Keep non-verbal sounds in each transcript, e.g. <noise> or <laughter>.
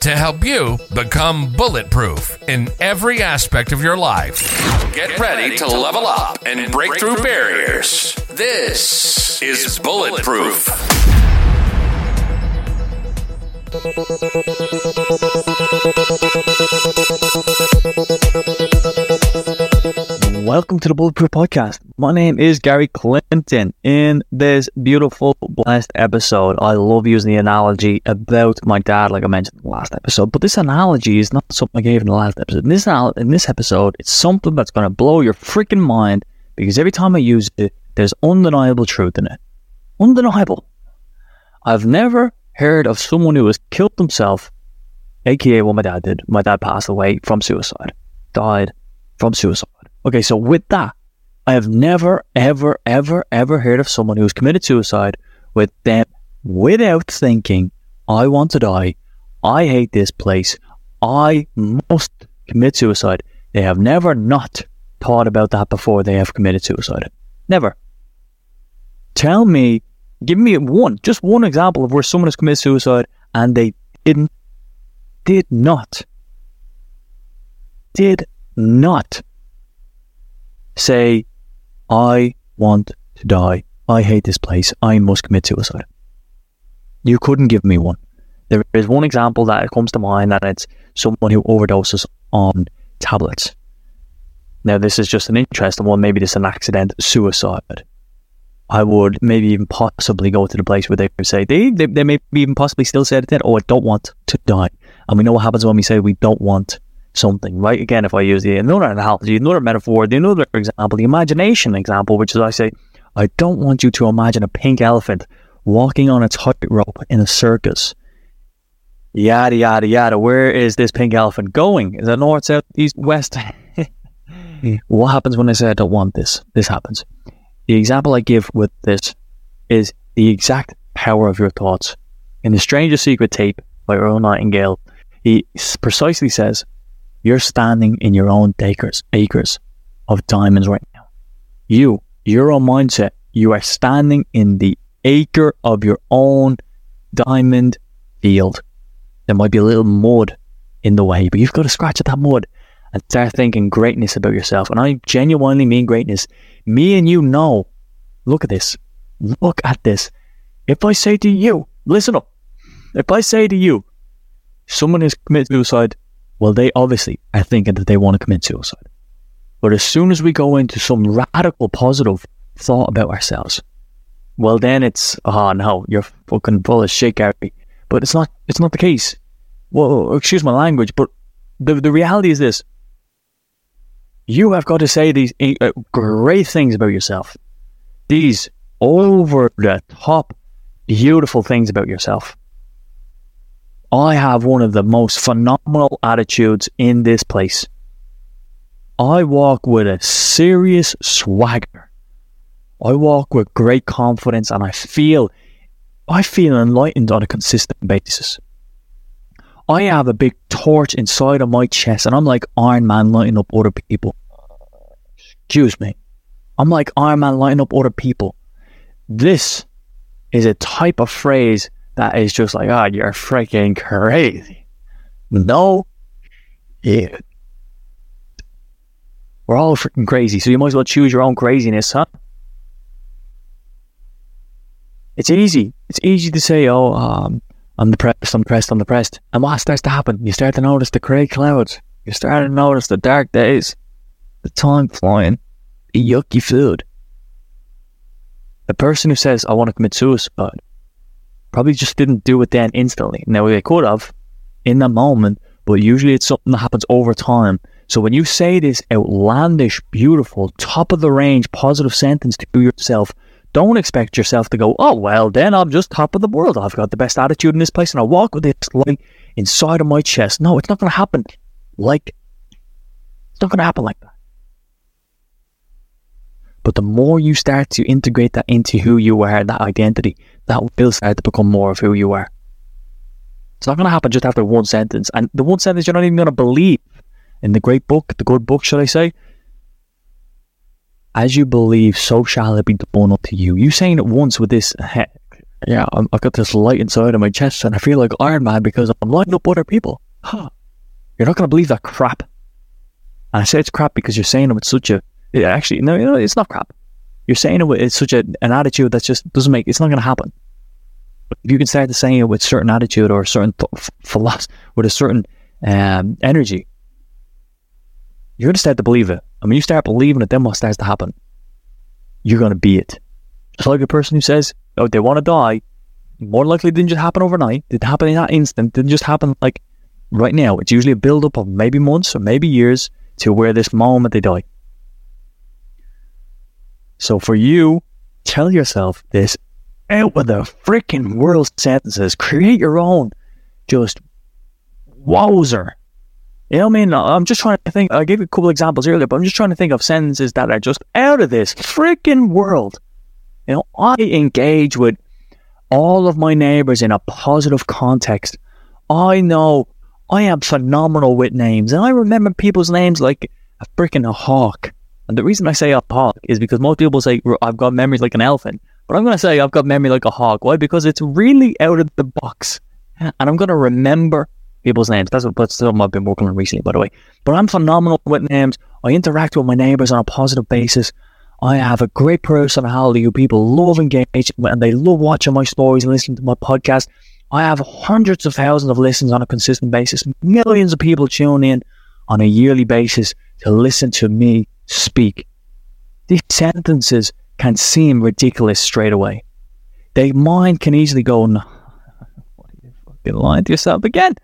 to help you become bulletproof in every aspect of your life. Get ready to level up and break through barriers. This is Bulletproof. <laughs> Welcome to the Bulletproof Podcast. My name is Gary Clinton. In this beautiful, blessed episode, I love using the analogy about my dad, like I mentioned in the last episode. But this analogy is not something I gave in the last episode. In this, in this episode, it's something that's going to blow your freaking mind because every time I use it, there's undeniable truth in it. Undeniable. I've never heard of someone who has killed themselves, aka what my dad did. My dad passed away from suicide, died from suicide. Okay, so with that, I have never, ever, ever, ever heard of someone who's committed suicide with them without thinking, I want to die, I hate this place, I must commit suicide. They have never not thought about that before they have committed suicide. Never. Tell me, give me one, just one example of where someone has committed suicide and they didn't, did not, did not say, I want to die. I hate this place. I must commit suicide. You couldn't give me one. There is one example that comes to mind that it's someone who overdoses on tablets. Now, this is just an interesting one. Maybe this is an accident suicide. I would maybe even possibly go to the place where they would say, they, they, they may even possibly still say it oh, I don't want to die. And we know what happens when we say we don't want something, right? Again, if I use the another analogy, another metaphor, the another example, the imagination example, which is I say, I don't want you to imagine a pink elephant walking on a tightrope in a circus. Yada, yada, yada. Where is this pink elephant going? Is it north, south, east, west? <laughs> what happens when I say I don't want this? This happens. The example I give with this is the exact power of your thoughts. In The Strangest Secret tape by Earl Nightingale, he precisely says, You're standing in your own acres, acres of diamonds right now. You, your own mindset, you are standing in the acre of your own diamond field. There might be a little mud in the way, but you've got to scratch at that mud and start thinking greatness about yourself. And I genuinely mean greatness. Me and you know. Look at this. Look at this. If I say to you, listen up. If I say to you, someone has committed suicide, well, they obviously are thinking that they want to commit suicide. But as soon as we go into some radical positive thought about ourselves, well, then it's, oh no, you're fucking full of shit, Gary. But it's not, it's not the case. Well, excuse my language, but the, the reality is this. You have got to say these uh, great things about yourself. These over the top, beautiful things about yourself. I have one of the most phenomenal attitudes in this place. I walk with a serious swagger. I walk with great confidence and I feel I feel enlightened on a consistent basis. I have a big torch inside of my chest and I'm like Iron Man lighting up other people. Excuse me. I'm like Iron Man lighting up other people. This is a type of phrase that is just like, ah, oh, you're freaking crazy. No, yeah. We're all freaking crazy, so you might as well choose your own craziness, huh? It's easy. It's easy to say, oh, um, I'm depressed, I'm depressed, I'm depressed. And what starts to happen? You start to notice the grey clouds. You start to notice the dark days, the time flying, the yucky food. The person who says, I want to commit suicide, probably just didn't do it then instantly. Now, they could have in the moment, but usually it's something that happens over time. So when you say this outlandish, beautiful, top of the range, positive sentence to yourself, don't expect yourself to go, oh, well, then I'm just top of the world. I've got the best attitude in this place and I walk with this like inside of my chest. No, it's not going to happen like It's not going to happen like that. But the more you start to integrate that into who you are, that identity, that will start to become more of who you are. It's not going to happen just after one sentence. And the one sentence you're not even going to believe in the great book, the good book, should I say? As you believe, so shall it be done unto you. You saying it once with this, heck, yeah, i have got this light inside of my chest and I feel like Iron Man because I'm lighting up other people. Huh. You're not going to believe that crap. And I say it's crap because you're saying it with such a, actually, no, no, it's not crap. You're saying it with such a, an attitude that just doesn't make, it's not going to happen. But if you can start to say it with certain attitude or a certain th- philosophy, with a certain um, energy, you're going to start to believe it. And when you start believing it, then what starts to happen? You're going to be it. It's like a person who says, oh, they want to die, more likely didn't just happen overnight. Didn't happen in that instant. Didn't just happen like right now. It's usually a build up of maybe months or maybe years to where this moment they die. So for you, tell yourself this out with the freaking world sentences. Create your own. Just wowzer. You know what I mean? I'm just trying to think. I gave you a couple examples earlier, but I'm just trying to think of sentences that are just out of this freaking world. You know, I engage with all of my neighbors in a positive context. I know I am phenomenal with names, and I remember people's names like a freaking hawk. And the reason I say a hawk is because most people say I've got memories like an elephant, but I'm going to say I've got memory like a hawk. Why? Because it's really out of the box, and I'm going to remember people's names. That's what that's something I've been working on recently, by the way. But I'm phenomenal with names. I interact with my neighbors on a positive basis. I have a great personality who people love engaging with and they love watching my stories and listening to my podcast. I have hundreds of thousands of listens on a consistent basis. Millions of people tune in on a yearly basis to listen to me speak. These sentences can seem ridiculous straight away. Their mind can easily go, no, what are you fucking lying to yourself again?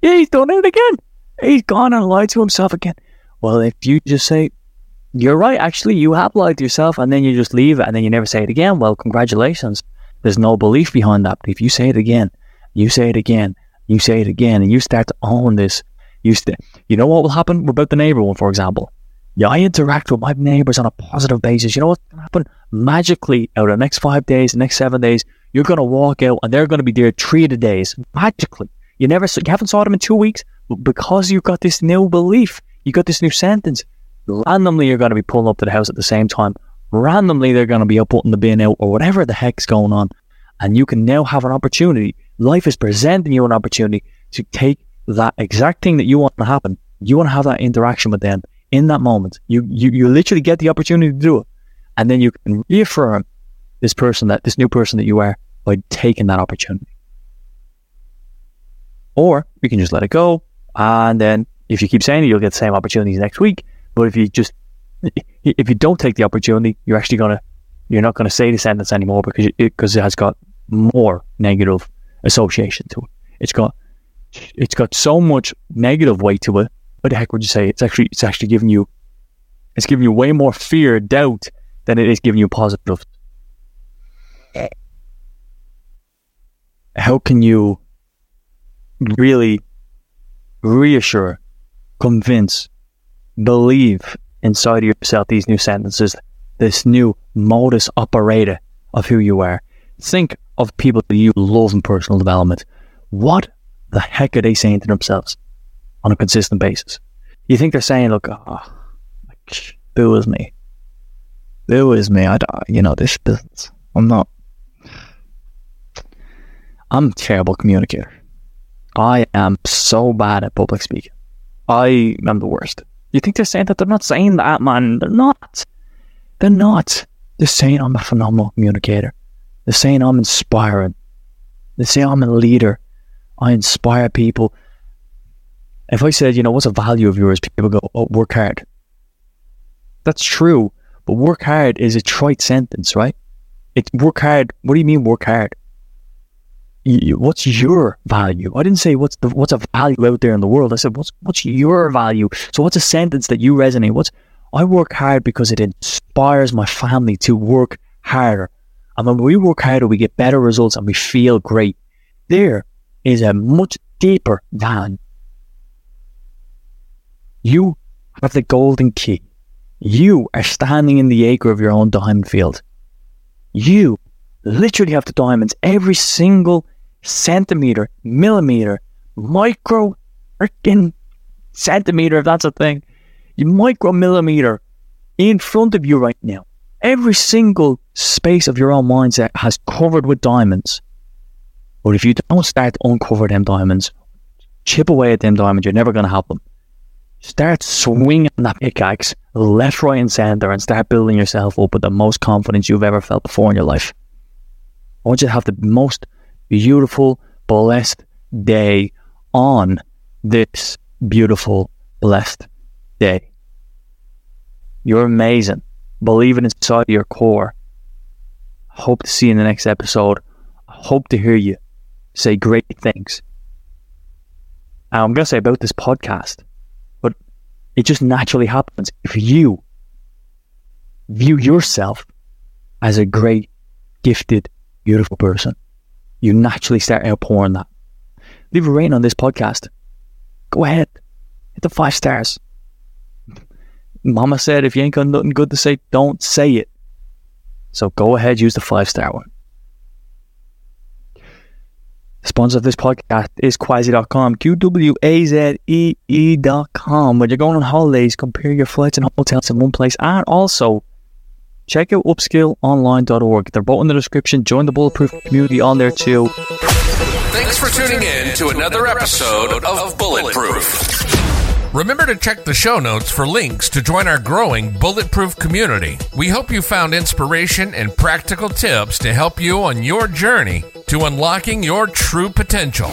Yeah, he's done it again. He's gone and lied to himself again. Well, if you just say, you're right, actually, you have lied to yourself, and then you just leave it, and then you never say it again. Well, congratulations. There's no belief behind that. But if you say it again, you say it again, you say it again, and you start to own this, you st- you know what will happen We're about the neighbor one, for example. Yeah, I interact with my neighbors on a positive basis. You know what's going to happen? Magically, over the next five days, the next seven days, you're going to walk out, and they're going to be there three of the days. Magically, you never, you haven't saw them in two weeks, but because you've got this new belief, you got this new sentence, randomly you're going to be pulling up to the house at the same time. Randomly they're going to be up putting the bin out or whatever the heck's going on. And you can now have an opportunity. Life is presenting you an opportunity to take that exact thing that you want to happen. You want to have that interaction with them in that moment. You, you, you literally get the opportunity to do it. And then you can reaffirm this person that this new person that you are by taking that opportunity. Or you can just let it go. And then if you keep saying it, you'll get the same opportunities next week. But if you just if you don't take the opportunity, you're actually gonna you're not gonna say the sentence anymore because it, because it has got more negative association to it. It's got it's got so much negative weight to it. What the heck would you say? It's actually it's actually giving you it's giving you way more fear, doubt than it is giving you positive. How can you really reassure, convince, believe inside yourself these new sentences, this new modus operandi of who you are. Think of people that you love in personal development. What the heck are they saying to themselves on a consistent basis? You think they're saying, look, oh, like, boo is me. Boo is me. I, uh, you know, this business. I'm not. I'm terrible communicator. I am so bad at public speaking. I am the worst. You think they're saying that? They're not saying that, man. They're not. They're not. They're saying I'm a phenomenal communicator. They're saying I'm inspiring. They say I'm a leader. I inspire people. If I said, you know, what's a value of yours? People go, oh, work hard. That's true. But work hard is a trite sentence, right? It's work hard. What do you mean work hard? what's your value? I didn't say what's the what's a value out there in the world. I said what's what's your value. So what's a sentence that you resonate? What's I work hard because it inspires my family to work harder. And when we work harder, we get better results and we feel great. There is a much deeper value. You have the golden key. You are standing in the acre of your own diamond field. You literally have the diamonds every single centimeter, millimeter, micro freaking centimeter, if that's a thing, you micro millimeter in front of you right now. Every single space of your own mindset has covered with diamonds. But if you don't start to uncover them diamonds, chip away at them diamonds, you're never going to have them. Start swinging that pickaxe left, right, and center and start building yourself up with the most confidence you've ever felt before in your life. I want you to have the most beautiful, blessed day on this beautiful, blessed day. You're amazing. Believe it inside your core. Hope to see you in the next episode. Hope to hear you say great things. I'm going to say about this podcast, it just naturally happens. If you view yourself as a great, gifted, beautiful person, you naturally start outpouring that. Leave a rating on this podcast. Go ahead. Hit the five stars. Mama said if you ain't got nothing good to say, don't say it. So go ahead, use the five star one. Sponsor of this podcast is Qwazee.com, Q W A Z E E.com. When you're going on holidays, compare your flights and hotels in one place and also check out upskillonline.org. They're both in the description. Join the Bulletproof community on there too. Thanks for tuning in to another episode of Bulletproof. Remember to check the show notes for links to join our growing Bulletproof community. We hope you found inspiration and practical tips to help you on your journey to unlocking your true potential.